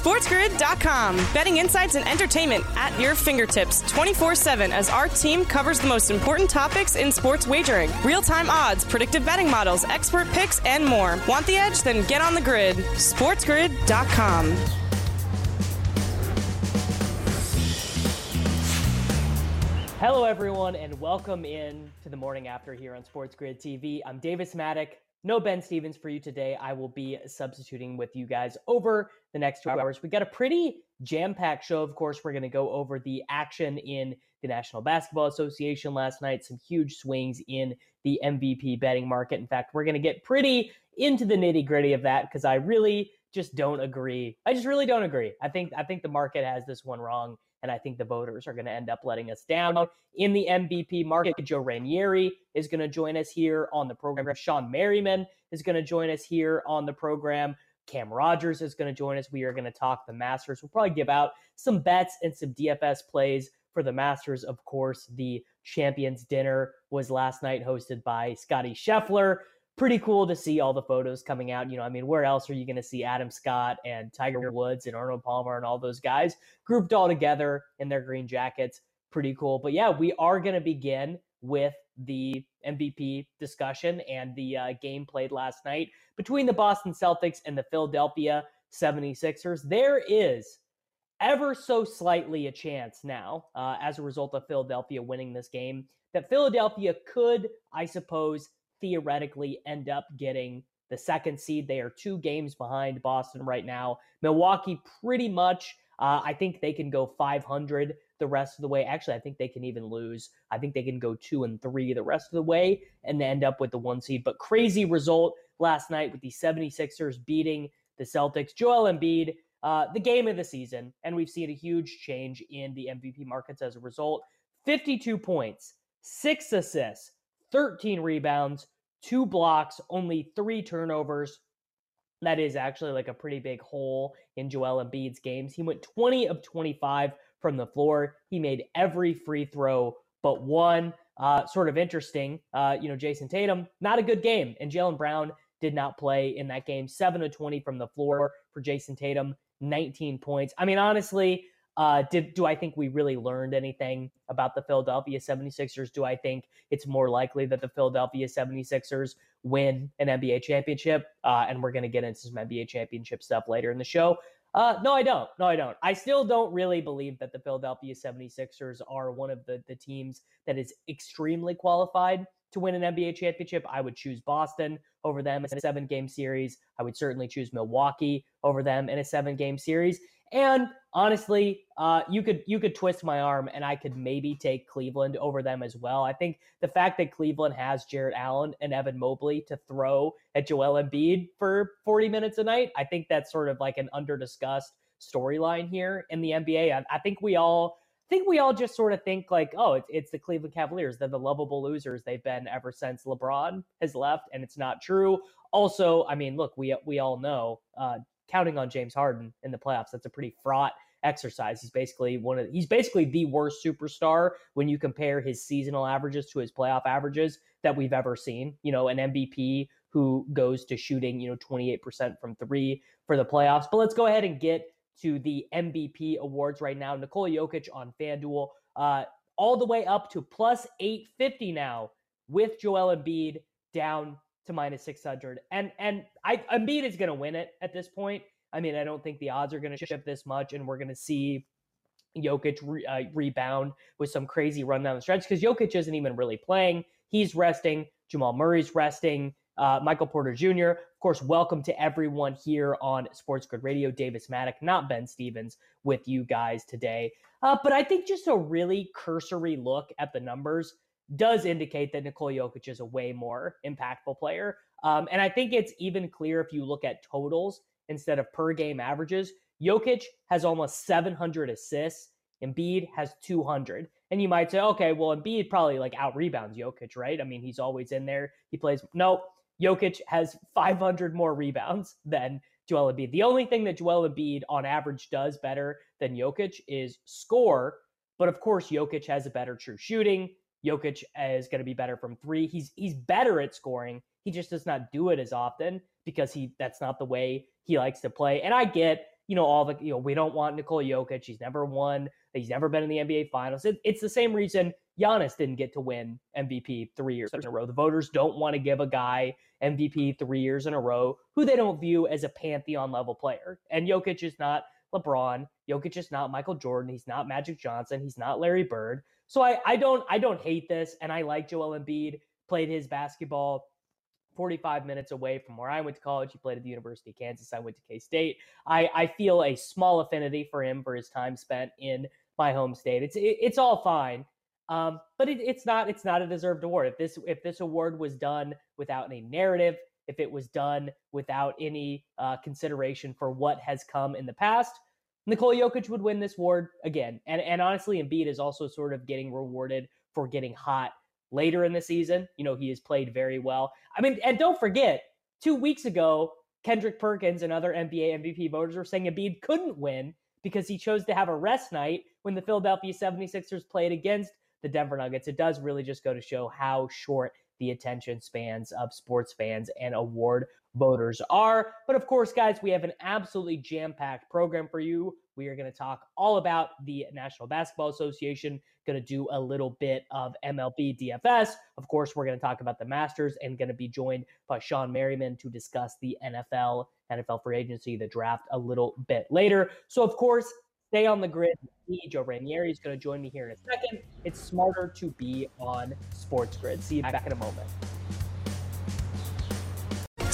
SportsGrid.com. Betting insights and entertainment at your fingertips 24 7 as our team covers the most important topics in sports wagering real time odds, predictive betting models, expert picks, and more. Want the edge? Then get on the grid. SportsGrid.com. Hello, everyone, and welcome in to the morning after here on Sports Grid TV. I'm Davis Mattek. No Ben Stevens for you today. I will be substituting with you guys over the next two hours. We got a pretty jam packed show. Of course, we're going to go over the action in the National Basketball Association last night, some huge swings in the MVP betting market. In fact, we're going to get pretty into the nitty gritty of that because I really just don't agree. I just really don't agree. I think I think the market has this one wrong and I think the voters are going to end up letting us down. In the MVP market, Joe Raineri is going to join us here on the program. Sean Merriman is going to join us here on the program. Cam Rogers is going to join us. We are going to talk the Masters. We'll probably give out some bets and some DFS plays for the Masters. Of course, the Champions Dinner was last night hosted by Scotty Scheffler pretty cool to see all the photos coming out. You know, I mean, where else are you going to see Adam Scott and Tiger Woods and Arnold Palmer and all those guys grouped all together in their green jackets? Pretty cool. But yeah, we are going to begin with the MVP discussion and the uh, game played last night between the Boston Celtics and the Philadelphia 76ers. There is ever so slightly a chance now, uh, as a result of Philadelphia winning this game, that Philadelphia could, I suppose, theoretically end up getting the second seed. They are two games behind Boston right now. Milwaukee, pretty much, uh, I think they can go 500 the rest of the way. Actually, I think they can even lose. I think they can go two and three the rest of the way and end up with the one seed. But crazy result last night with the 76ers beating the Celtics. Joel Embiid, uh, the game of the season. And we've seen a huge change in the MVP markets as a result. 52 points, six assists, 13 rebounds, two blocks, only three turnovers. That is actually like a pretty big hole in Joel Embiid's games. He went 20 of 25 from the floor. He made every free throw but one. Uh, sort of interesting. Uh, you know, Jayson Tatum, not a good game. And Jaylen Brown did not play in that game. 7 of 20 from the floor for Jayson Tatum, 19 points. I mean, honestly, uh, did, do I think we really learned anything about the Philadelphia 76ers? Do I think it's more likely that the Philadelphia 76ers win an NBA championship? Uh, and we're going to get into some NBA championship stuff later in the show. Uh, no, I don't. No, I don't. I still don't really believe that the Philadelphia 76ers are one of the, the teams that is extremely qualified to win an NBA championship. I would choose Boston over them in a seven game series. I would certainly choose Milwaukee over them in a seven game series. And honestly, uh, you could you could twist my arm, and I could maybe take Cleveland over them as well. I think the fact that Cleveland has Jarrett Allen and Evan Mobley to throw at Joel Embiid for 40 minutes a night, I think that's sort of like an under discussed storyline here in the NBA. I, I think we all I think we all just sort of think like, oh, it's, it's the Cleveland Cavaliers. They're the lovable losers they've been ever since LeBron has left, and it's not true. Also, I mean, look, we we all know uh, counting on James Harden in the playoffs. That's a pretty fraught exercise. He's basically one of he's basically the worst superstar when you compare his seasonal averages to his playoff averages that we've ever seen. You know, an MVP who goes to shooting, you know, 28% from 3 for the playoffs. But let's go ahead and get to the MVP awards right now. Nikola Jokic on FanDuel uh all the way up to plus 850 now with Joel Embiid down to minus 600. And and I Embiid is going to win it at this point. I mean, I don't think the odds are going to shift this much, and we're going to see Jokic re, uh, rebound with some crazy run down the stretch because Jokic isn't even really playing. He's resting. Jamal Murray's resting. Uh, Michael Porter Jr. Of course, welcome to everyone here on Sports Grid Radio. Davis Mattek, not Ben Stevens, with you guys today. Uh, but I think just a really cursory look at the numbers does indicate that Nikola Jokic is a way more impactful player. Um, and I think it's even clear if you look at totals instead of per game averages. Jokic has almost 700 assists. Embiid has 200. And you might say, okay, well, Embiid probably like out rebounds Jokic, right? I mean, he's always in there. He plays. No, Jokic has 500 more rebounds than Joel Embiid. The only thing that Joel Embiid on average does better than Jokic is score. But of course, Jokic has a better true shooting. Jokic is going to be better from three. He's he's better at scoring. He just does not do it as often because he that's not the way he likes to play. And I get, you know, all the, you know, we don't want Nikola Jokic. He's never won. He's never been in the NBA finals. It, it's the same reason Giannis didn't get to win MVP three years in a row. The voters don't want to give a guy MVP three years in a row who they don't view as a pantheon level player. And Jokic is not LeBron. Jokic is not Michael Jordan. He's not Magic Johnson. He's not Larry Bird. So I, I don't I don't hate this, and I like Joel Embiid. Played his basketball 45 minutes away from where I went to college. He played at the University of Kansas. I went to K State. I, I feel a small affinity for him for his time spent in my home state. It's it, it's all fine, um, but it, it's not it's not a deserved award. If this if this award was done without any narrative, if it was done without any uh, consideration for what has come in the past, Nikola Jokic would win this award again. And and honestly, Embiid is also sort of getting rewarded for getting hot later in the season. You know, he has played very well. I mean, and don't forget, two weeks ago, Kendrick Perkins and other NBA MVP voters were saying Embiid couldn't win because he chose to have a rest night when the Philadelphia 76ers played against the Denver Nuggets. It does really just go to show how short the attention spans of sports fans and award voters are. But of course, guys, we have an absolutely jam packed program for you. We are going to talk all about the National Basketball Association, going to do a little bit of MLB DFS. Of course, we're going to talk about the Masters and going to be joined by Sean Merriman to discuss the NFL, NFL free agency, the draft a little bit later. So, of course, stay on the grid. Joe Raineri is going to join me here in a second. It's smarter to be on Sports Grid. See you back in a moment.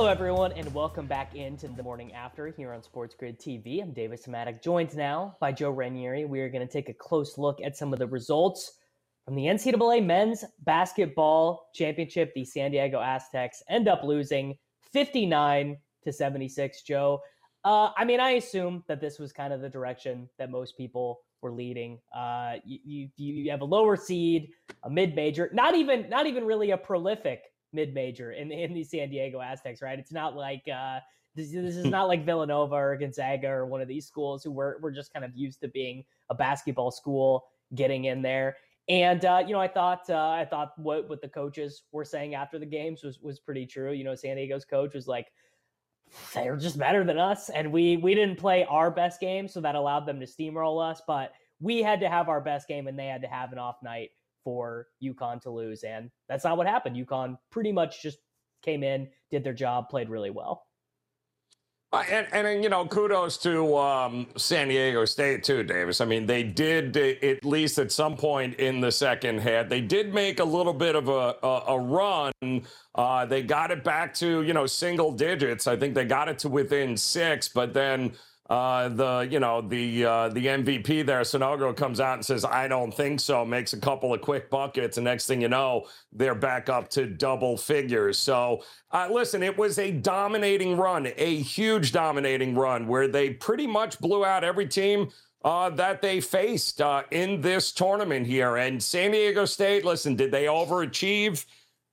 Hello, everyone, and welcome back into the morning after here on Sports Grid TV. I'm Davis Mattek, joined now by Joe Raineri. We are going to take a close look at some of the results from the NCAA Men's Basketball Championship. The San Diego Aztecs end up losing 59 to 76. Joe, uh, I mean, I assume that this was kind of the direction that most people were leading. Uh, you, you you have a lower seed, a mid major, not even not even really a prolific mid major in in the San Diego Aztecs, right? It's not like uh, this, this is not like Villanova or Gonzaga or one of these schools who were we're just kind of used to being a basketball school getting in there. And uh, you know, I thought uh, I thought what what the coaches were saying after the games was was pretty true. You know, San Diego's coach was like, they're just better than us, and we we didn't play our best game, so that allowed them to steamroll us. But we had to have our best game, and they had to have an off night for UConn to lose. And that's not what happened. UConn pretty much just came in, did their job, played really well. Uh, and, and, you know, kudos to um, San Diego State too, Davis. I mean, they did uh, at least at some point in the second half, they did make a little bit of a a, a run. Uh, they got it back to you know single digits. I think they got it to within six, but then uh, the you know the uh, the MVP there, Sanogo comes out and says, "I don't think so." Makes a couple of quick buckets, and next thing you know, they're back up to double figures. So, uh, listen, it was a dominating run, a huge dominating run, where they pretty much blew out every team. Uh, that they faced uh, in this tournament here. And San Diego State, listen, did they overachieve?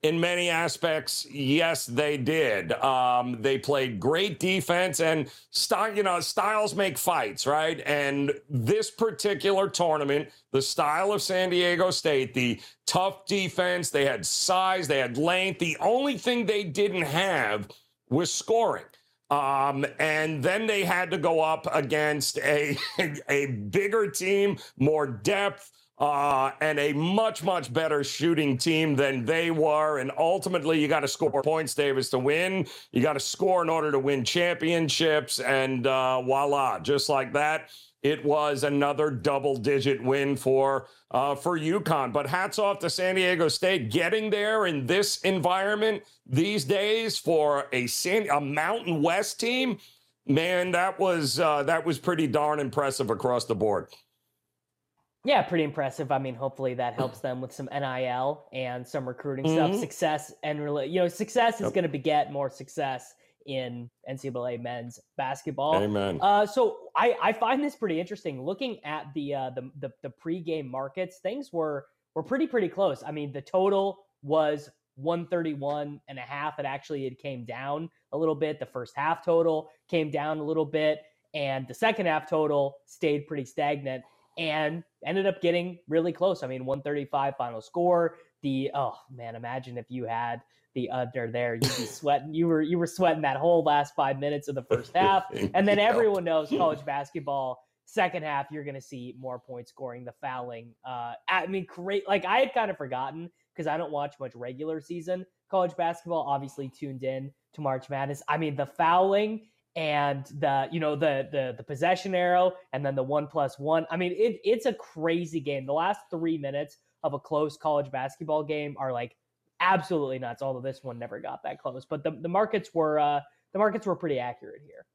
In many aspects, yes, they did. Um, they played great defense, and style, you know, styles make fights, right? And this particular tournament, the style of San Diego State, the tough defense, they had size, they had length. The only thing they didn't have was scoring. Um, and then they had to go up against a a bigger team, more depth uh, and a much, much better shooting team than they were. And ultimately, you got to score points, Davis, to win. You got to score in order to win championships. And uh, voila, just like that, it was another double-digit win for uh, for UConn. But hats off to San Diego State getting there in this environment these days for a San, a Mountain West team. Man, that was uh, that was pretty darn impressive across the board. Yeah, pretty impressive. I mean, hopefully that helps them with some NIL and some recruiting mm-hmm. stuff. Success and really, you know, success is going to beget more success in NCAA men's basketball. Amen. Uh, so I, I find this pretty interesting. Looking at the uh, the, the the pregame markets, things were were pretty, pretty close. I mean, the total was 131 and a half. It actually it came down a little bit. The first half total came down a little bit, and the second half total stayed pretty stagnant and ended up getting really close. I mean, 135 final score. The oh man, imagine if you had the under there, you'd be sweating. You were you were sweating that whole last five minutes of the first half, and then everyone knows college basketball. Second half, you're going to see more point scoring, the fouling. Uh, I mean, great. Like I had kind of forgotten because I don't watch much regular season college basketball. Obviously, tuned in to March Madness. I mean, the fouling and the you know the the the possession arrow and then the one plus one. I mean, it, it's a crazy game. The last three minutes of a close college basketball game are like absolutely nuts. Although this one never got that close, but the the markets were uh, the markets were pretty accurate here.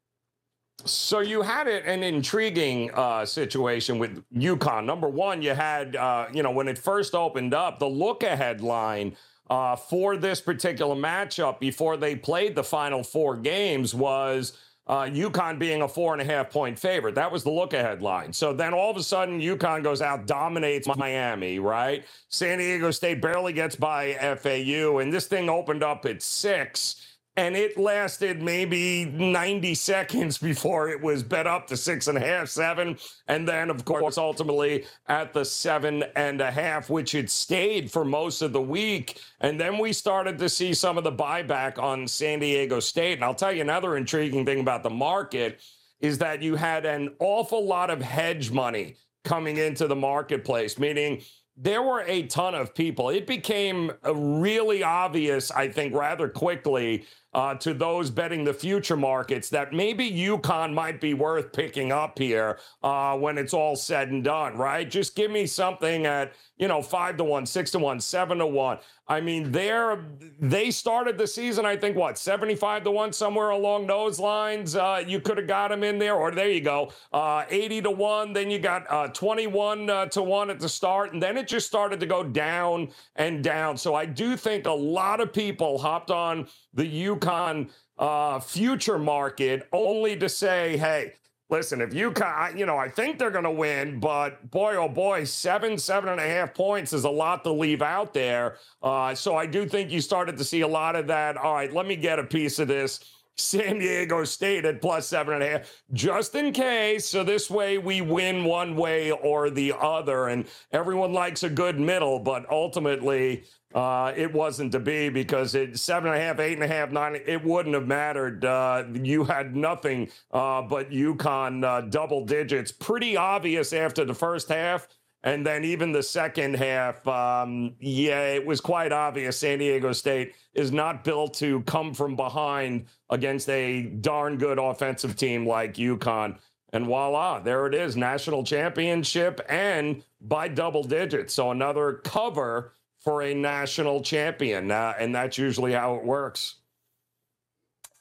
So you had it, an intriguing uh, situation with UConn. Number one, you had uh, you know when it first opened up, the look ahead line uh, for this particular matchup before they played the final four games was uh, UConn being a four and a half point favorite. That was the look ahead line. So then all of a sudden, UConn goes out, dominates Miami, right? San Diego State barely gets by FAU, and this thing opened up at six and it lasted maybe 90 seconds before it was bet up to six and a half, seven, and then, of course, ultimately at the seven and a half, which it stayed for most of the week. And then we started to see some of the buyback on San Diego State. And I'll tell you another intriguing thing about the market is that you had an awful lot of hedge money coming into the marketplace, meaning there were a ton of people. It became really obvious, I think, rather quickly uh, to those betting the future markets that maybe UConn might be worth picking up here uh, when it's all said and done, right? Just give me something at, you know, five to one, six to one, seven to one. I mean, they're they started the season, I think, what, 75 to 1, somewhere along those lines. Uh, you could have got them in there, or there you go, uh, 80 to 1. Then you got uh, 21 uh, to 1 at the start, and then it just started to go down and down. So I do think a lot of people hopped on the UConn uh, future market only to say, hey, listen, if you, you know, I think they're going to win, but boy, oh boy, seven, seven and a half points is a lot to leave out there. Uh, so I do think you started to see a lot of that. All right, let me get a piece of this. San Diego State at plus seven and a half, just in case. So this way we win one way or the other. And everyone likes a good middle, but ultimately uh, it wasn't to be because it seven and a half, eight and a half, nine. It wouldn't have mattered. Uh, you had nothing uh, but UConn uh, double digits. Pretty obvious after the first half. And then even the second half, um, yeah, it was quite obvious San Diego State is not built to come from behind against a darn good offensive team like UConn. And voila, there it is, national championship and by double digits. So another cover for a national champion. Uh, and that's usually how it works.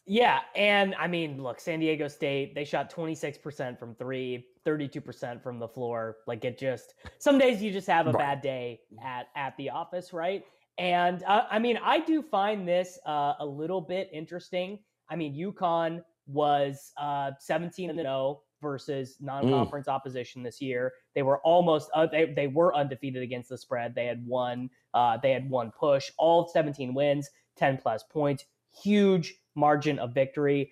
Yeah. And I mean, look, San Diego State, they shot 26% from three, 32% from the floor. Like it just, some days you just have a bad day at, at the office, right? And uh, I mean, I do find this uh, a little bit interesting. I mean, UConn was uh, 17 and 0 versus mm. non-conference mm. opposition this year. They were almost uh, they, they were undefeated against the spread. They had one uh, they had one push, all 17 wins, 10 plus points, huge margin of victory.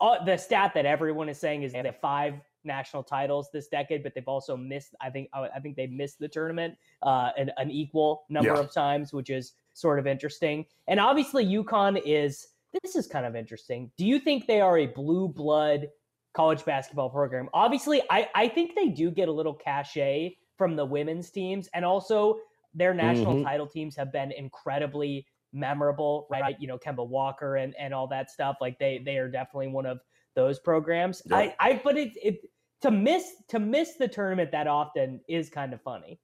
Uh, the stat that everyone is saying is they have five national titles this decade, but they've also missed. I think I think they missed the tournament uh, an, an equal number yeah. of times, which is sort of interesting. And obviously, UConn is. This is kind of interesting. Do you think they are a blue blood college basketball program. Obviously, I, I think they do get a little cachet from the women's teams, and also their national mm-hmm. title teams have been incredibly memorable, right? You know, Kemba Walker and and all that stuff. Like they they are definitely one of those programs. Yeah. I I but it it to miss to miss the tournament that often is kind of funny.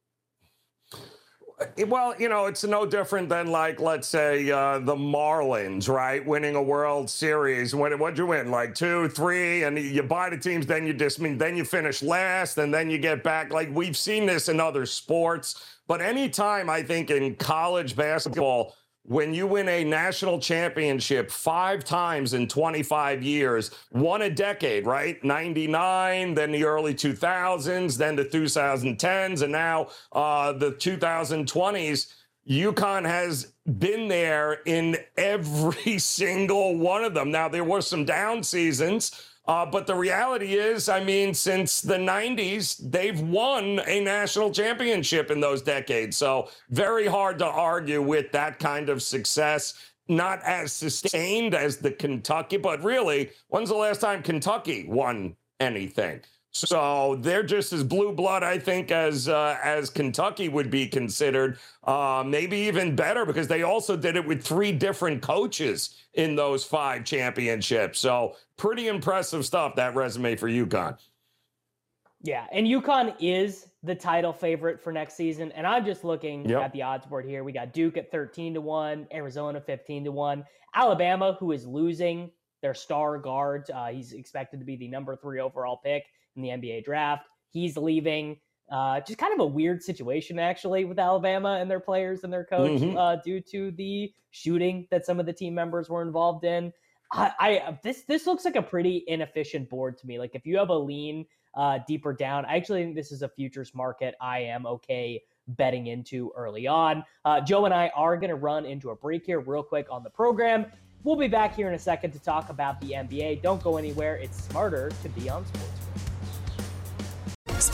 Well, you know, it's no different than like, let's say, uh, the Marlins, right? Winning a World Series. When what'd you win? Like two, three, and you buy the teams, then you mean, then you finish last, and then you get back. Like we've seen this in other sports, but anytime I think in college basketball when you win a national championship five times in 25 years, one a decade, right? 99, then the early 2000s, then the 2010s, and now uh, the 2020s. UConn has been there in every single one of them. Now, there were some down seasons. Uh, but the reality is, I mean, since the 90s, they've won a national championship in those decades. So, very hard to argue with that kind of success. Not as sustained as the Kentucky, but really, when's the last time Kentucky won anything? So they're just as blue blood, I think, as uh, as Kentucky would be considered. Uh, maybe even better because they also did it with three different coaches in those five championships. So pretty impressive stuff. That resume for UConn. Yeah, and UConn is the title favorite for next season. And I'm just looking yep. at the odds board here. We got Duke at 13 to 1, Arizona 15 to 1, Alabama, who is losing their star guard. Uh, he's expected to be the number three overall pick in the NBA draft. He's leaving. Uh, just kind of a weird situation, actually, with Alabama and their players and their coach mm-hmm. uh, due to the shooting that some of the team members were involved in. I, I, this this looks like a pretty inefficient board to me. Like if you have a lean uh, deeper down, I actually think this is a futures market. I am okay betting into early on. Uh, Joe and I are going to run into a break here real quick on the program. We'll be back here in a second to talk about the NBA. Don't go anywhere. It's smarter to be on sports.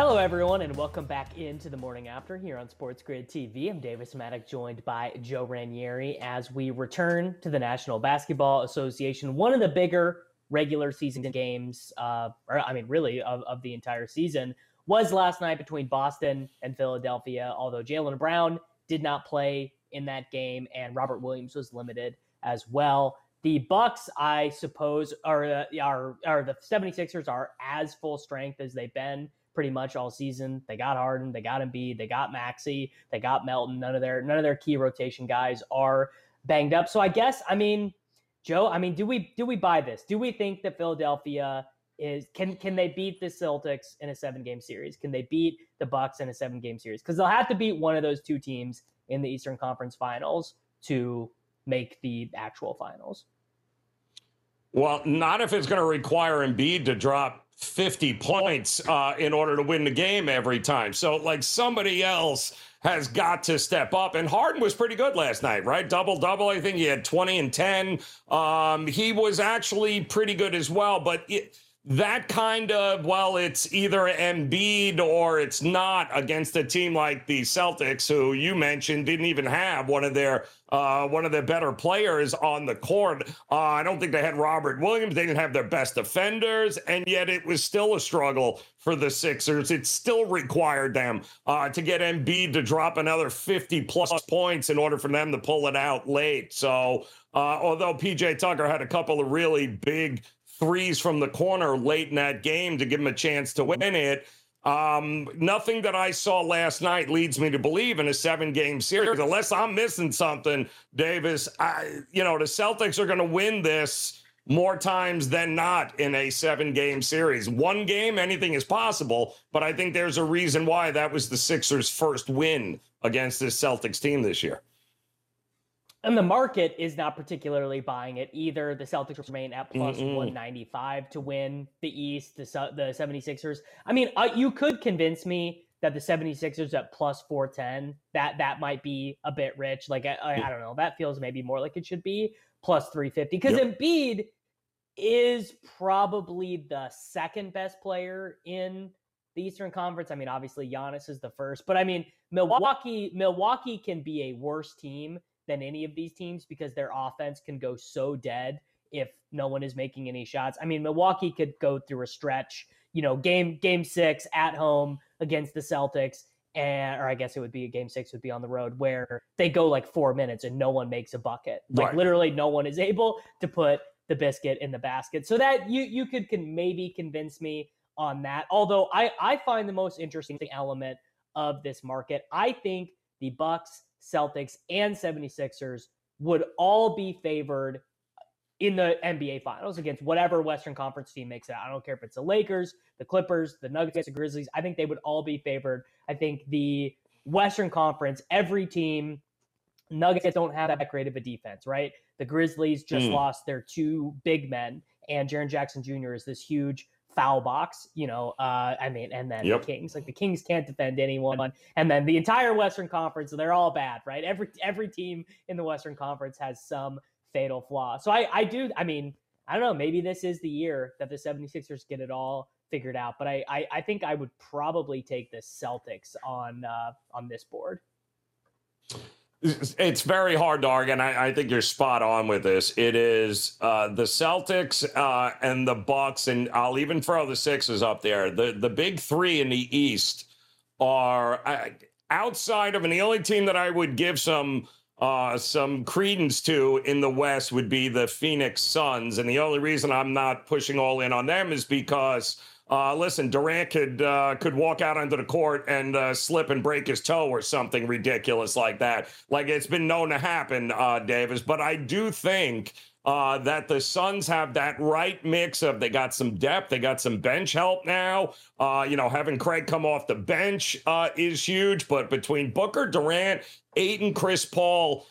Hello, everyone, and welcome back into the morning after here on Sports Grid TV. I'm Davis Mattek, joined by Joe Raineri as we return to the National Basketball Association. One of the bigger regular season games, uh, or I mean, really, of, of the entire season was last night between Boston and Philadelphia. Although Jaylen Brown did not play in that game, and Robert Williams was limited as well. The Bucks, I suppose, are, uh, are, are the 76ers are as full strength as they've been pretty much all season. They got Harden, they got Embiid, they got Maxey, they got Melton. None of their none of their key rotation guys are banged up. So I guess I mean, Joe, I mean, do we do we buy this? Do we think that Philadelphia is can can they beat the Celtics in a seven game series? Can they beat the Bucks in a seven game series? Because they'll have to beat one of those two teams in the Eastern Conference Finals to make the actual finals. Well, not if it's going to require Embiid to drop 50 points uh, in order to win the game every time. So, like, somebody else has got to step up. And Harden was pretty good last night, right? Double double. I think he had 20 and 10. Um, he was actually pretty good as well, but. It, that kind of well it's either Embiid or it's not against a team like the Celtics who you mentioned didn't even have one of their uh, one of their better players on the court. Uh, I don't think they had Robert Williams. They didn't have their best defenders, and yet it was still a struggle for the Sixers. It still required them uh, to get Embiid to drop another 50 plus points in order for them to pull it out late. So, uh, although PJ Tucker had a couple of really big threes from the corner late in that game to give him a chance to win it. Um, nothing that I saw last night leads me to believe in a seven game series, unless I'm missing something, Davis. I, you know, the Celtics are going to win this more times than not in a seven game series. One game, anything is possible, but I think there's a reason why that was the Sixers' first win against this Celtics team this year. And the market is not particularly buying it either. The Celtics remain at plus 195 to win the East, the, the 76ers. I mean, uh, you could convince me that the 76ers at plus 410, that that might be a bit rich. Like, I, I, I don't know. That feels maybe more like it should be plus 350 because yep. Embiid is probably the second best player in the Eastern Conference. I mean, obviously Giannis is the first, but I mean, Milwaukee, Milwaukee can be a worse team than any of these teams because their offense can go so dead if no one is making any shots. I mean, Milwaukee could go through a stretch, you know, game game 6 at home against the Celtics and or I guess it would be a game 6 would be on the road where they go like 4 minutes and no one makes a bucket. Like right. literally no one is able to put the biscuit in the basket. So that you you could can maybe convince me on that. Although I, I find the most interesting element of this market, I think the Bucks, Celtics, and 76ers would all be favored in the NBA Finals against whatever Western Conference team makes it. I don't care if it's the Lakers, the Clippers, the Nuggets, the Grizzlies. I think they would all be favored. I think the Western Conference, every team, Nuggets don't have that great of a defense, right? The Grizzlies just mm. lost their two big men, and Jaren Jackson Jr. is this huge foul box, you know. Uh, I mean, and then yep. the Kings, like the Kings can't defend anyone, and then the entire Western Conference, they're all bad, right? Every every team in the Western Conference has some fatal flaw. So I I do. I mean, I don't know. Maybe this is the year that the 76ers get it all figured out. But I I, I think I would probably take the Celtics on uh, on this board. It's very hard to argue, and I, I, think you're spot on with this. It is uh, the Celtics uh, and the Bucks, and I'll even throw the Sixers up there. The the big three in the East are uh, outside of, and the only team that I would give some uh, some credence to in the West would be the Phoenix Suns, and the only reason I'm not pushing all in on them is because uh, listen, Durant could uh, could walk out onto the court and uh, slip and break his toe or something ridiculous like that. Like it's been known to happen, uh, Davis. But I do think uh, that the Suns have that right mix of they got some depth, they got some bench help now. Uh, you know, having Craig come off the bench is huge. But between Booker, Durant, Ayton, Chris Paul,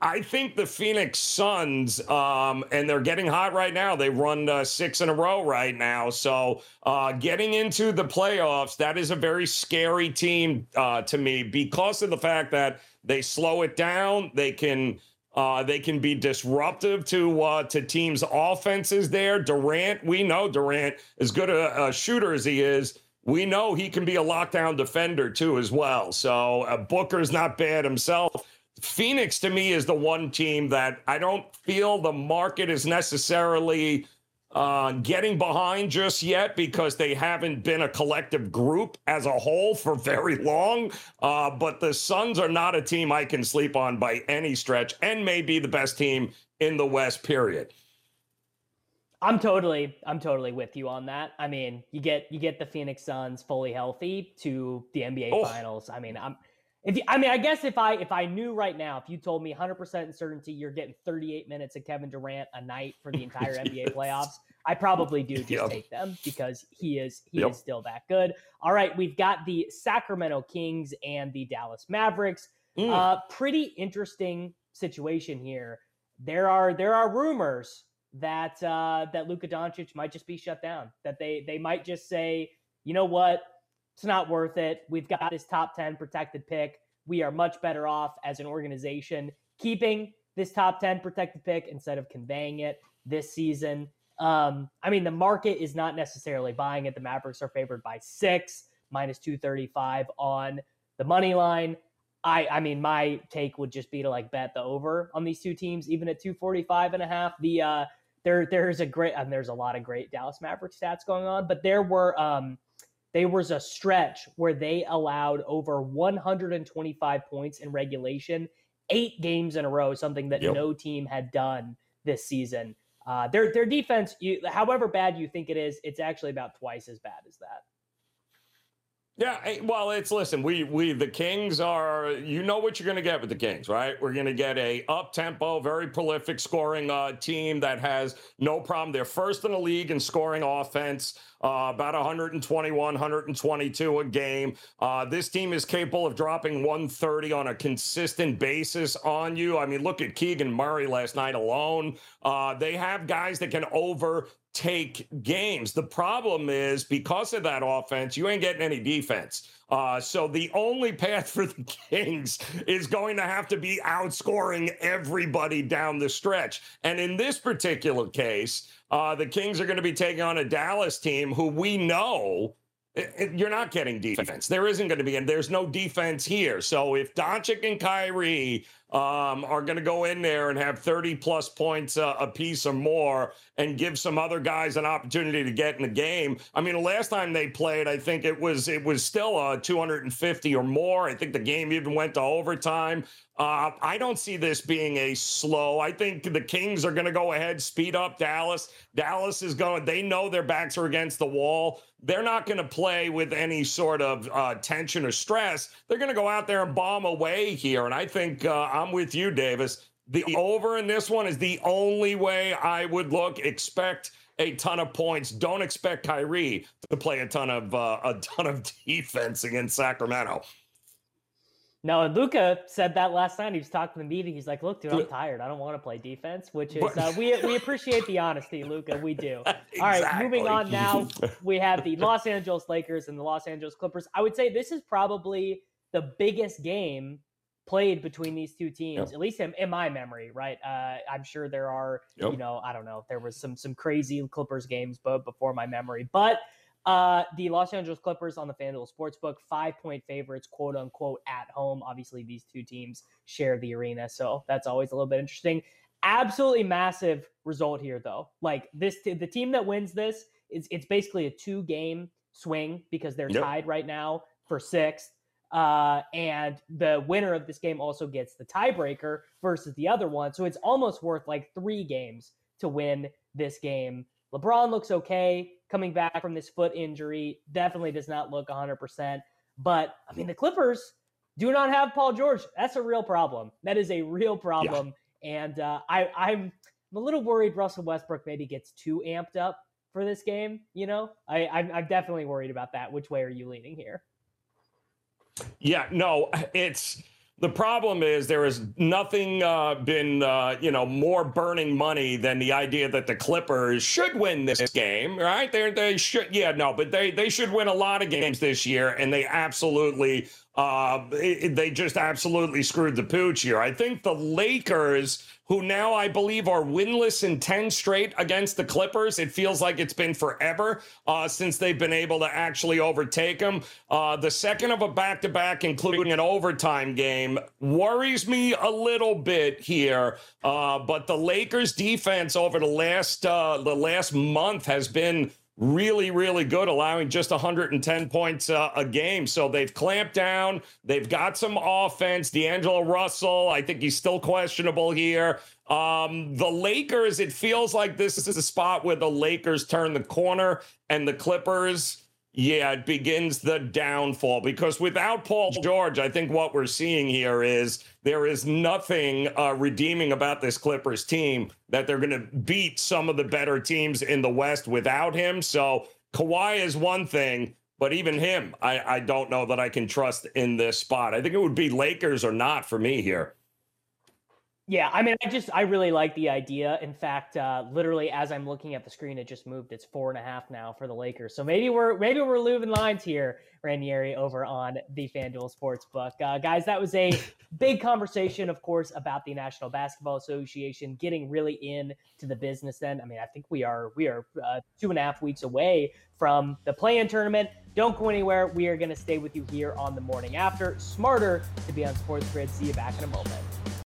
I think the Phoenix Suns, um, and they're getting hot right now. They run uh, six in a row right now. So uh, getting into the playoffs, that is a very scary team uh, to me because of the fact that they slow it down. They can uh, they can be disruptive to uh, to teams' offenses. There, Durant, we know Durant, as good a, a shooter as he is, we know he can be a lockdown defender too, as well. So uh, Booker's not bad himself. Phoenix to me is the one team that I don't feel the market is necessarily uh, getting behind just yet because they haven't been a collective group as a whole for very long. Uh, but the Suns are not a team I can sleep on by any stretch and may be the best team in the West, period. I'm totally, I'm totally with you on that. I mean, you get you get the Phoenix Suns fully healthy to the NBA oh. Finals. I mean, I'm if you, I mean, I guess if I if I knew right now, if you told me 100% certainty you're getting 38 minutes of Kevin Durant a night for the entire NBA playoffs, I probably do just yep. take them because he is he yep. is still that good. All right, we've got the Sacramento Kings and the Dallas Mavericks. Mm. Uh, pretty interesting situation here. There are there are rumors that uh, that Luka Doncic might just be shut down. That they they might just say, you know what, it's not worth it. We've got this top 10 protected pick. We are much better off as an organization keeping this top 10 protected pick instead of conveying it this season. Um, I mean, the market is not necessarily buying it. The Mavericks are favored by six, minus 235 on the money line. I, I mean, my take would just be to like bet the over on these two teams, even at 245 and a half. The, uh, there, there's a great, and there's a lot of great Dallas Mavericks stats going on, but there were, um, there was a stretch where they allowed over 125 points in regulation, eight games in a row, something that yep. no team had done this season. Uh, their their defense, you, however bad you think it is, it's actually about twice as bad as that. Yeah, well, it's listen. We we the Kings are. You know what you're going to get with the Kings, right? We're going to get a up tempo, very prolific scoring uh, team that has no problem. They're first in the league in scoring offense, uh, about 121, 122 a game. Uh, this team is capable of dropping 130 on a consistent basis on you. I mean, look at Keegan Murray last night alone. Uh, they have guys that can over take games. The problem is because of that offense, you ain't getting any defense. Uh, so the only path for the Kings is going to have to be outscoring everybody down the stretch. And in this particular case, uh, the Kings are going to be taking on a Dallas team who we know you're not getting defense. There isn't going to be, and there's no defense here. So if Doncic and Kyrie um, are going to go in there and have 30 plus points uh, a piece or more and give some other guys an opportunity to get in the game. I mean, the last time they played, I think it was it was still uh, 250 or more. I think the game even went to overtime. Uh, I don't see this being a slow. I think the Kings are going to go ahead, speed up Dallas. Dallas is going. They know their backs are against the wall. They're not going to play with any sort of uh, tension or stress. They're going to go out there and bomb away here. And I think uh, I'm with you, Davis. The over in this one is the only way I would look. Expect a ton of points. Don't expect Kyrie to play a ton of uh, a ton of defense against Sacramento. No, and Luka said that last night. He was talking to the meeting. He's like, "Look, dude, I'm tired. I don't want to play defense." Which is uh, we we appreciate the honesty, Luka. We do. exactly. All right, moving on now. We have the Los Angeles Lakers and the Los Angeles Clippers. I would say this is probably the biggest game played between these two teams, yep. at least in, in, my memory. Right? Uh, I'm sure there are. Yep. You know, I don't know. There was some some crazy Clippers games, but before my memory, but uh, the Los Angeles Clippers on the FanDuel Sportsbook, five point favorites, quote unquote, at home. Obviously, these two teams share the arena, so that's always a little bit interesting. Absolutely massive result here, though. Like this, the team that wins this is it's basically a two game swing because they're yep. tied right now for sixth. Uh, and the winner of this game also gets the tiebreaker versus the other one. So it's almost worth like three games to win this game. LeBron looks okay coming back from this foot injury. Definitely does not look 100%. But I mean, the Clippers do not have Paul George. That's a real problem. That is a real problem. Yeah. And uh, I, I'm, I'm a little worried Russell Westbrook maybe gets too amped up for this game. You know, I, I'm, I'm definitely worried about that. Which way are you leaning here? Yeah, no, it's the problem is there has nothing uh, been uh, you know more burning money than the idea that the Clippers should win this game, right? They they should yeah no, but they they should win a lot of games this year, and they absolutely uh, they just absolutely screwed the pooch here. I think the Lakers who now I believe are winless in 10 straight against the Clippers. It feels like it's been forever uh, since they've been able to actually overtake them. Uh, the second of a back to back, including an overtime game, worries me a little bit here. Uh, but the Lakers defense over the last uh, the last month has been really, really good, allowing just 110 points uh, a game. So they've clamped down. They've got some offense. D'Angelo Russell, I think he's still questionable here. Um, the Lakers, it feels like this is a spot where the Lakers turn the corner and the Clippers yeah, it begins the downfall because without Paul George, I think what we're seeing here is there is nothing uh, redeeming about this Clippers team that they're going to beat some of the better teams in the West without him. So Kawhi is one thing, but even him, I, I don't know that I can trust in this spot. I think it would be Lakers or not for me here. Yeah, I mean, I just I really like the idea. In fact, uh, literally as I'm looking at the screen, it just moved. It's four and a half now for the Lakers. So maybe we're maybe we're moving lines here, Raineri, over on the FanDuel Sportsbook. Uh, guys, that was a big conversation, of course, about the National Basketball Association getting really in to the business. Then, I mean, I think we are we are uh, two and a half weeks away from the play-in tournament. Don't go anywhere. We are going to stay with you here on the morning after. Smarter to be on Sports Grid. See you back in a moment.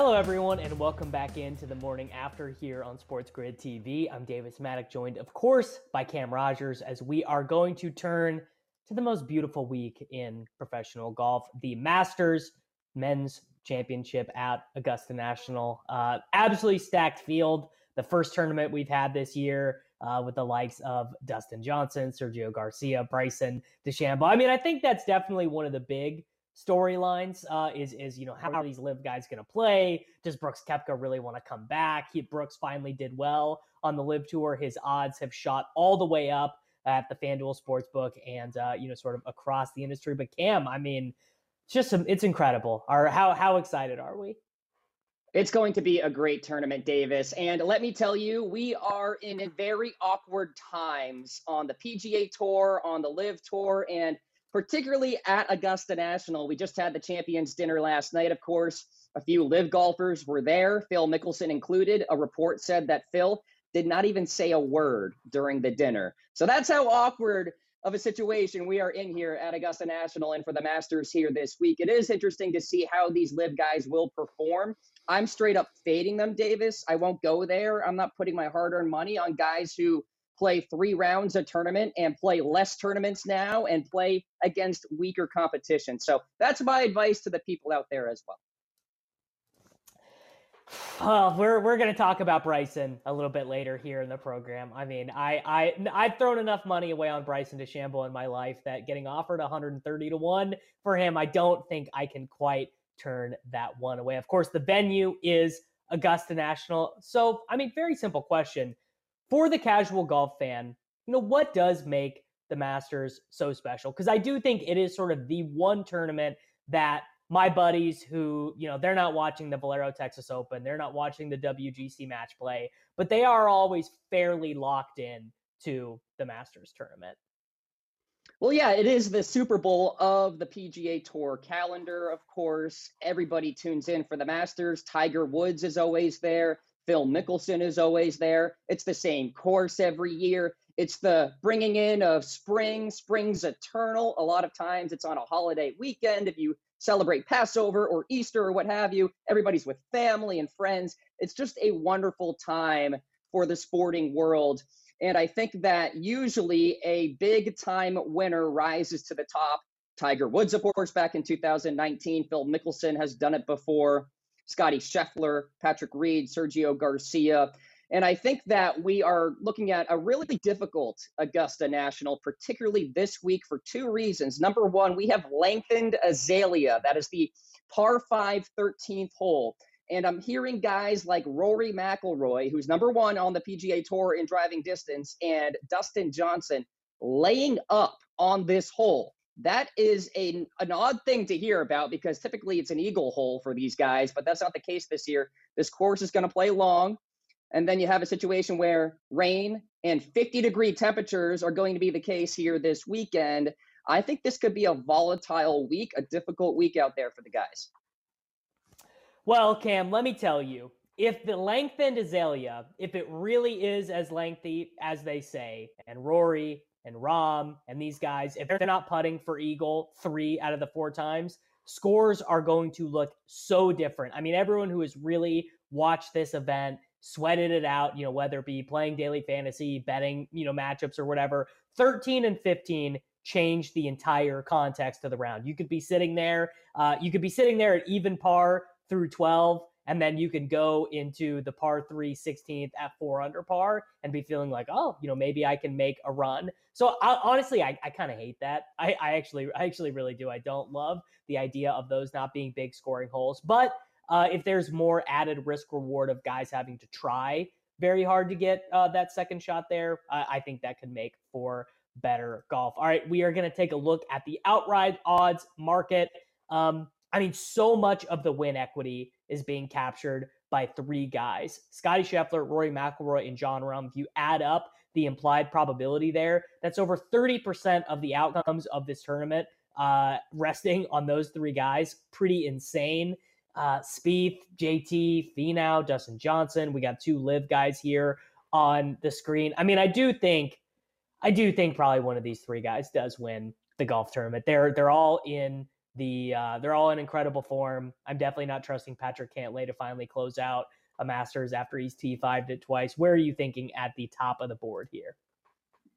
Hello, everyone, and welcome back into the morning after here on Sports Grid TV. I'm Davis Mattek, joined, of course, by Cam Rogers, as we are going to turn to the most beautiful week in professional golf the Masters Men's Championship at Augusta National. Uh, absolutely stacked field. The first tournament we've had this year. Uh, with the likes of Dustin Johnson, Sergio Garcia, Bryson DeChambeau. I mean, I think that's definitely one of the big storylines uh, is is you know how are these LIV guys going to play? Does Brooks Koepka really want to come back? He, Brooks finally did well on the LIV tour. His odds have shot all the way up at the FanDuel Sportsbook and uh, you know sort of across the industry. But Cam, I mean, it's just some, it's incredible. Are how how excited are we? It's going to be a great tournament, Davis. And let me tell you, we are in very awkward times on the PGA Tour, on the LIV Tour, and particularly at Augusta National. We just had the Champions Dinner last night, of course. A few LIV golfers were there, Phil Mickelson included. A report said that Phil did not even say a word during the dinner. So that's how awkward of a situation we are in here at Augusta National and for the Masters here this week. It is interesting to see how these LIV guys will perform. I'm straight up fading them, Davis. I won't go there. I'm not putting my hard earned money on guys who play three rounds a tournament and play less tournaments now and play against weaker competition. So that's my advice to the people out there as well. Well, we're we're going to talk about Bryson a little bit later here in the program. I mean, I I I've thrown enough money away on Bryson DeChambeau in my life that getting offered 130 to 1 for him, I don't think I can quite turn that one away. Of course, the venue is Augusta National. So, I mean, very simple question. For the casual golf fan, you know, what does make the Masters so special? Because I do think it is sort of the one tournament that my buddies who, you know, they're not watching the Valero Texas Open, they're not watching the WGC match play, but they are always fairly locked in to the Masters tournament. Well, yeah, it is the Super Bowl of the PGA Tour calendar, of course. Everybody tunes in for the Masters. Tiger Woods is always there. Phil Mickelson is always there. It's the same course every year. It's the bringing in of spring. Spring's eternal. A lot of times it's on a holiday weekend. If you celebrate Passover or Easter or what have you, everybody's with family and friends. It's just a wonderful time for the sporting world. And I think that usually a big time winner rises to the top. Tiger Woods, of course, back in 2019. Phil Mickelson has done it before. Scottie Scheffler, Patrick Reed, Sergio Garcia. And I think that we are looking at a really difficult Augusta National, particularly this week for two reasons. Number one, we have lengthened Azalea. That is the par 5 13th hole. And I'm hearing guys like Rory McIlroy, who's number one on the PGA Tour in driving distance, and Dustin Johnson laying up on this hole. That is a, an odd thing to hear about because typically it's an eagle hole for these guys, but that's not the case this year. This course is going to play long. And then you have a situation where rain and 50 degree temperatures are going to be the case here this weekend. I think this could be a volatile week, a difficult week out there for the guys. Well, Cam, let me tell you, if the lengthened azalea, if it really is as lengthy as they say, and Rory and Rahm and these guys, if they're not putting for Eagle three out of the four times, scores are going to look so different. I mean, everyone who has really watched this event, sweated it out, you know, whether it be playing daily fantasy, betting, you know, matchups or whatever, 13 and 15 changed the entire context of the round. You could be sitting there, uh, you could be sitting there at even par through 12 and then you can go into the par 3 16th at 4 under par and be feeling like oh you know maybe i can make a run. So I, honestly i, I kind of hate that. I, I actually i actually really do. I don't love the idea of those not being big scoring holes but uh, if there's more added risk reward of guys having to try very hard to get uh, that second shot there i think that could make for better golf. All right we are going to take a look at the outright odds market. Um, I mean, so much of the win equity is being captured by three guys Scottie Scheffler, Rory McIlroy, and Jon Rahm. If you add up the implied probability there, that's over 30% of the outcomes of this tournament uh, resting on those three guys. Pretty insane. Uh, Spieth, JT, Finau, Dustin Johnson. We got two live guys here on the screen. I mean, I do think, I do think probably one of these three guys does win the golf tournament. They're they're all in the uh, they're all in incredible form. I'm definitely not trusting Patrick Cantlay to finally close out a Masters after he's T5'd it twice. Where are you thinking at the top of the board here?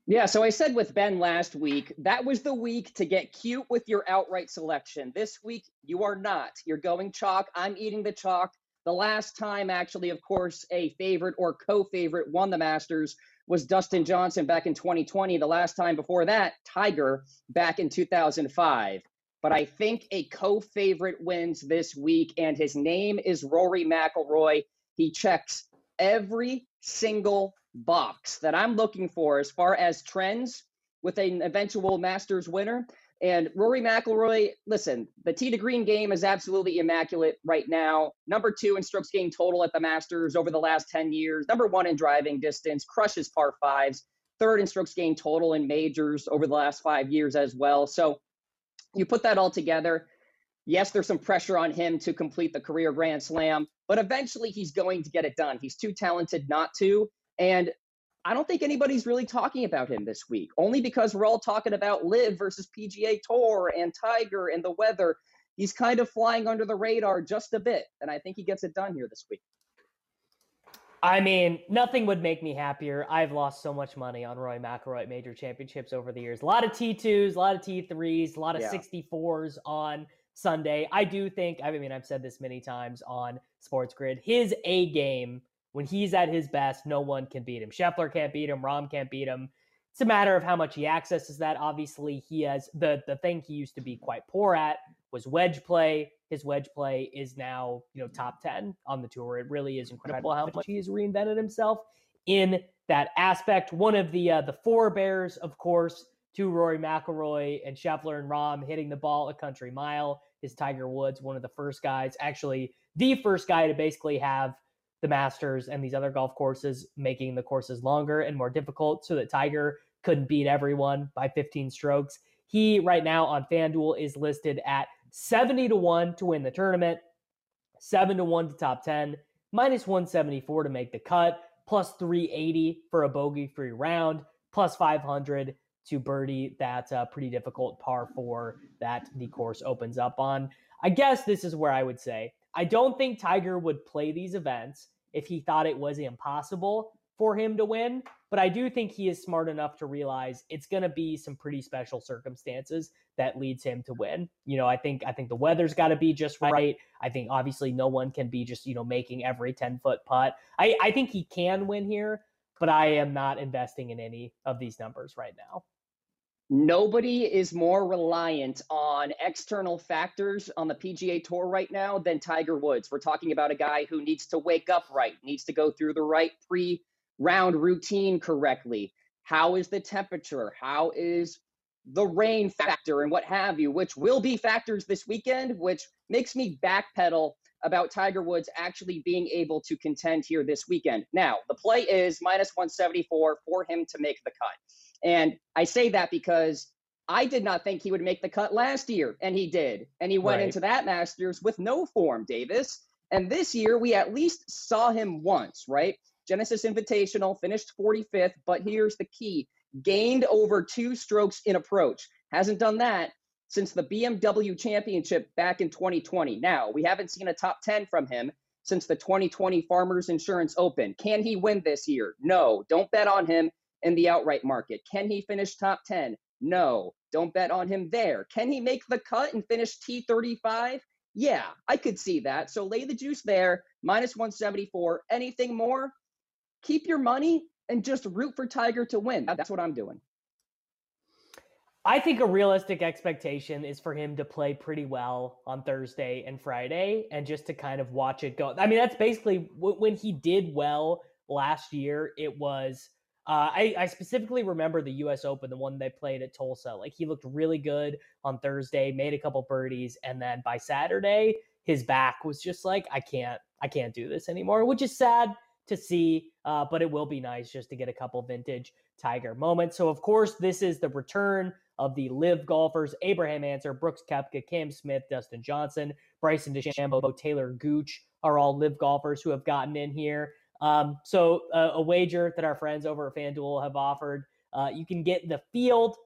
Yeah, so I said with Ben last week, that was the week to get cute with your outright selection. This week, you are not. You're going chalk. I'm eating the chalk. The last time, actually, of course, a favorite or co favorite won the Masters was Dustin Johnson back in 2020. The last time before that, Tiger back in 2005 but I think a co-favorite wins this week, and his name is Rory McIlroy. He checks every single box that I'm looking for as far as trends with an eventual Masters winner. And Rory McIlroy, listen, the tee to green game is absolutely immaculate right now. Number two in strokes gained total at the Masters over the last 10 years. Number one in driving distance, crushes par fives. Third in strokes gained total in majors over the last five years as well. So you put that all together. Yes, there's some pressure on him to complete the career Grand Slam, but eventually he's going to get it done. He's too talented not to. And I don't think anybody's really talking about him this week, only because we're all talking about LIV versus PGA Tour and Tiger and the weather. He's kind of flying under the radar just a bit, and I think he gets it done here this week. I mean, nothing would make me happier. I've lost so much money on Roy McIlroy major championships over the years. A lot of T2s, a lot of T3s, a lot of yeah. 64s on Sunday. I do think, I mean, I've said this many times on Sports Grid, his A game when he's at his best, no one can beat him. Scheffler can't beat him. Rahm can't beat him. It's a matter of how much he accesses that. Obviously, he has the the thing he used to be quite poor at was wedge play. His wedge play is now you know top ten on the tour. It really is incredible how much he has reinvented himself in that aspect. One of the uh, the forebears, of course, to Rory McIlroy and Scheffler and Rahm hitting the ball a country mile is Tiger Woods, one of the first guys, actually the first guy to basically have the Masters and these other golf courses, making the courses longer and more difficult so that Tiger couldn't beat everyone by 15 strokes. He right now on FanDuel is listed at 70 to 1 to win the tournament, 7 to 1 to top 10, minus 174 to make the cut, plus 380 for a bogey free round, plus 500 to birdie that uh, pretty difficult par 4 that the course opens up on. I guess this is where I would say I don't think Tiger would play these events if he thought it was impossible for him to win. But I do think he is smart enough to realize it's going to be some pretty special circumstances that leads him to win. You know, I think I think the weather's got to be just right. I think obviously no one can be just you know making every ten foot putt. I I think he can win here, but I am not investing in any of these numbers right now. Nobody is more reliant on external factors on the PGA Tour right now than Tiger Woods. We're talking about a guy who needs to wake up right, needs to go through the right pre round routine correctly. How is the temperature? How is the rain factor and what have you, which will be factors this weekend, which makes me backpedal about Tiger Woods actually being able to contend here this weekend. Now, the play is minus 174 for him to make the cut. And I say that because I did not think he would make the cut last year, and he did. And he went right. into that Masters with no form, Davis. And this year, we at least saw him once, right? Genesis Invitational finished 45th, but here's the key gained over two strokes in approach. Hasn't done that since the BMW Championship back in 2020. Now, we haven't seen a top 10 from him since the 2020 Farmers Insurance Open. Can he win this year? No, don't bet on him in the outright market. Can he finish top 10? No, don't bet on him there. Can he make the cut and finish T35? Yeah, I could see that. So lay the juice there, minus 174. Anything more? Keep your money and just root for Tiger to win. That's what I'm doing. I think a realistic expectation is for him to play pretty well on Thursday and Friday and just to kind of watch it go. I mean, that's basically when he did well last year, it was uh, I, I, specifically remember the U.S. Open, the one they played at Tulsa. Like he looked really good on Thursday, made a couple birdies, and then by Saturday, his back was just like, I can't, I can't do this anymore, which is sad to see. Uh, but it will be nice just to get a couple vintage Tiger moments. So of course, this is the return of the LIV golfers: Abraham Ancer, Brooks Koepka, Cam Smith, Dustin Johnson, Bryson DeChambeau, Talor Gooch are all LIV golfers who have gotten in here. Um, so uh, a wager that our friends over at FanDuel have offered, uh, you can get the field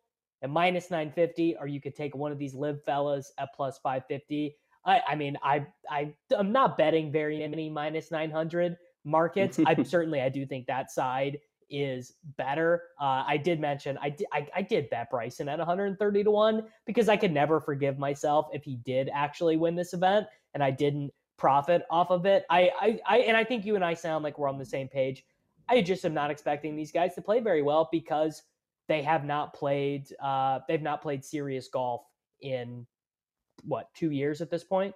at minus 950, or you could take one of these LIV fellas at plus 550. I, I mean, I, I, I'm not betting very many minus 900 markets. I certainly, I do think that side is better. Uh, I did mention I did I, I, did bet Bryson at 130 to one because I could never forgive myself if he did actually win this event and I didn't profit off of it. I, I, I, and I think you and I sound like we're on the same page. I just am not expecting these guys to play very well because they have not played. Uh, they've not played serious golf in what two years at this point.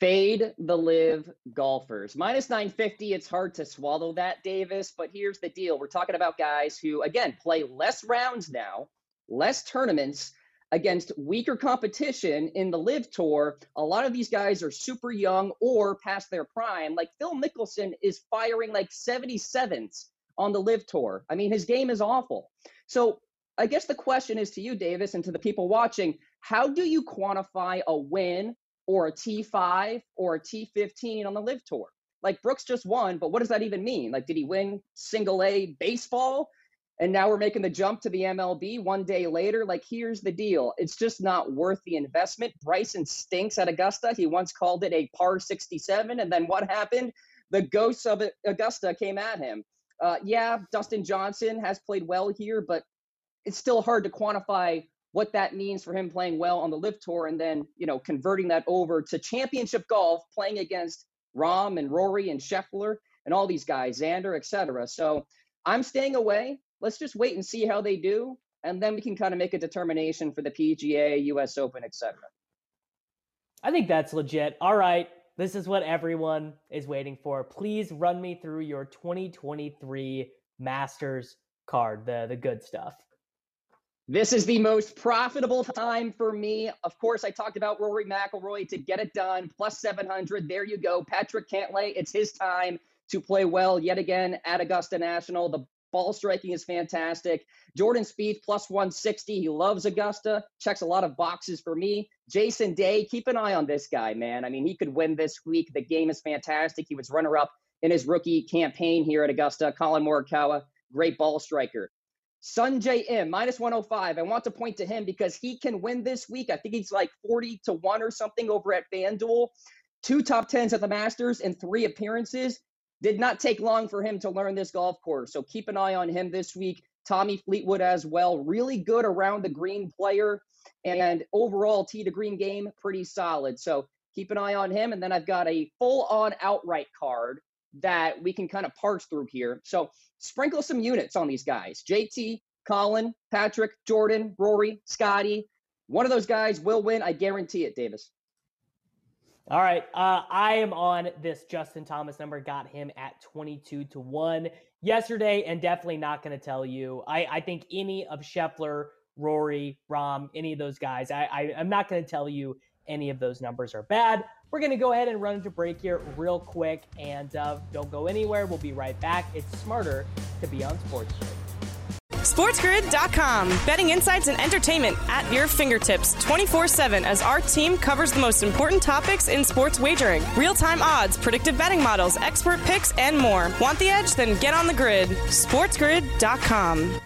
Fade the LIV golfers. Minus 950. It's hard to swallow that, Davis. But here's the deal: we're talking about guys who, again, play less rounds now, less tournaments against weaker competition in the LIV Tour. A lot of these guys are super young or past their prime. Like Phil Mickelson is firing like 77s on the LIV Tour. I mean, his game is awful. So I guess the question is to you, Davis, and to the people watching how do you quantify a win or a T5 or a T15 on the LIV Tour? Like Brooks just won, but what does that even mean? Like, did he win single A baseball? And now we're making the jump to the MLB one day later. Like, here's the deal it's just not worth the investment. Bryson stinks at Augusta. He once called it a par 67. And then what happened? The ghosts of Augusta came at him. Uh, yeah, Dustin Johnson has played well here, but it's still hard to quantify what that means for him playing well on the LIV tour and then you know converting that over to championship golf playing against Rahm and Rory and Scheffler and all these guys Xander etc so I'm staying away. Let's just wait and see how they do and then we can kind of make a determination for the PGA US Open etc I think that's legit. All right this is what everyone is waiting for. Please run me through your 2023 Masters card the the good stuff this is the most profitable time for me. Of course, I talked about Rory McIlroy to get it done, plus 700. There you go. Patrick Cantlay, it's his time to play well yet again at Augusta National. The ball striking is fantastic. Jordan Spieth, plus 160. He loves Augusta, checks a lot of boxes for me. Jason Day, keep an eye on this guy, man. I mean, he could win this week. The game is fantastic. He was runner up in his rookie campaign here at Augusta. Collin Morikawa, great ball striker. Sungjae Im, minus 105. I want to point to him because he can win this week. I think he's like 40 to 1 or something over at FanDuel. Two top 10s at the Masters and three appearances. Did not take long for him to learn this golf course. So keep an eye on him this week. Tommy Fleetwood as well. Really good around the green player. And overall, tee to green game, pretty solid. So keep an eye on him. And then I've got a full on outright card that we can kind of parse through here. So sprinkle some units on these guys. JT, Collin, Patrick, Jordan, Rory, Scottie. One of those guys will win. I guarantee it, Davis. All right. Uh, I am on this Justin Thomas number, got him at 22 to 1 yesterday, and definitely not going to tell you. I, I think any of Scheffler, Rory, Rahm, any of those guys, I, I, I'm not going to tell you any of those numbers are bad. We're going to go ahead and run into break here real quick and uh, don't go anywhere. We'll be right back. It's smarter to be on Sports Grid. SportsGrid.com. Betting insights and entertainment at your fingertips 24 7 as our team covers the most important topics in sports wagering real time odds, predictive betting models, expert picks, and more. Want the edge? Then get on the grid. SportsGrid.com.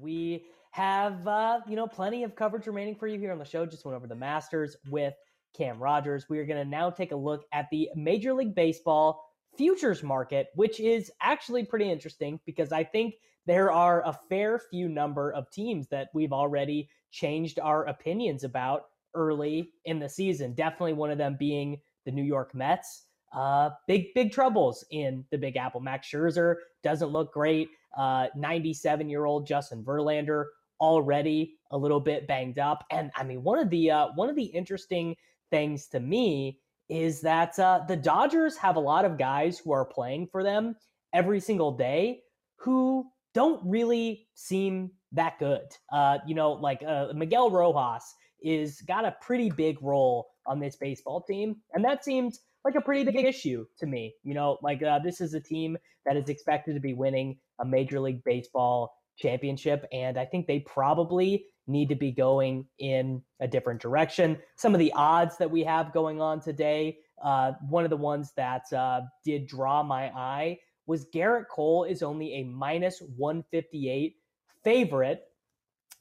We have, uh, you know, plenty of coverage remaining for you here on the show. Just went over the Masters with Cam Rogers. We are going to now take a look at the Major League Baseball futures market, which is actually pretty interesting because I think there are a fair few number of teams that we've already changed our opinions about early in the season. Definitely one of them being the New York Mets. Uh, big, big troubles in the Big Apple. Max Scherzer doesn't look great. 97 uh, year old Justin Verlander already a little bit banged up. And I mean, one of the uh, one of the interesting things to me is that uh, the Dodgers have a lot of guys who are playing for them every single day who don't really seem that good. Uh, you know, like uh, Miguel Rojas is got a pretty big role on this baseball team, and that seems like a pretty big issue to me. You know, like uh, this is a team that is expected to be winning a Major League Baseball championship, and I think they probably need to be going in a different direction. Some of the odds that we have going on today, uh, one of the ones that uh, did draw my eye was Gerrit Cole is only a minus 158 favorite.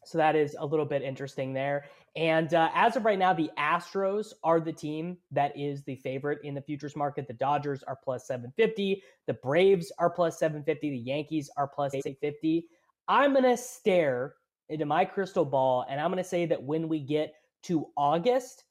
So that is a little bit interesting there. And uh, as of right now, the Astros are the team that is the favorite in the futures market. The Dodgers are plus 750. The Braves are plus 750. The Yankees are plus 850. I'm going to stare into my crystal ball, and I'm going to say that when we get to August,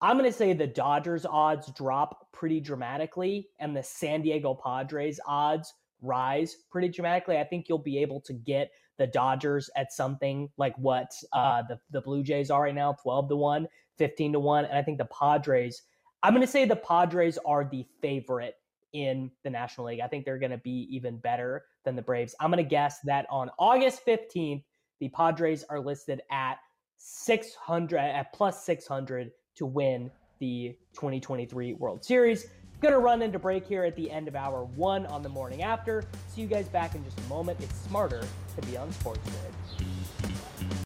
I'm going to say the Dodgers odds drop pretty dramatically and the San Diego Padres odds rise pretty dramatically. I think you'll be able to get the Dodgers at something like what uh, the, the Blue Jays are right now 12 to 1, 15 to 1. And I think the Padres, I'm going to say the Padres are the favorite in the National League. I think they're going to be even better than the Braves. I'm going to guess that on August 15th, the Padres are listed at 600 at plus 600 to win the 2023 World Series. Gonna run into break here at the end of hour one on the morning after. See you guys back in just a moment. It's smarter to be on Sports Grid.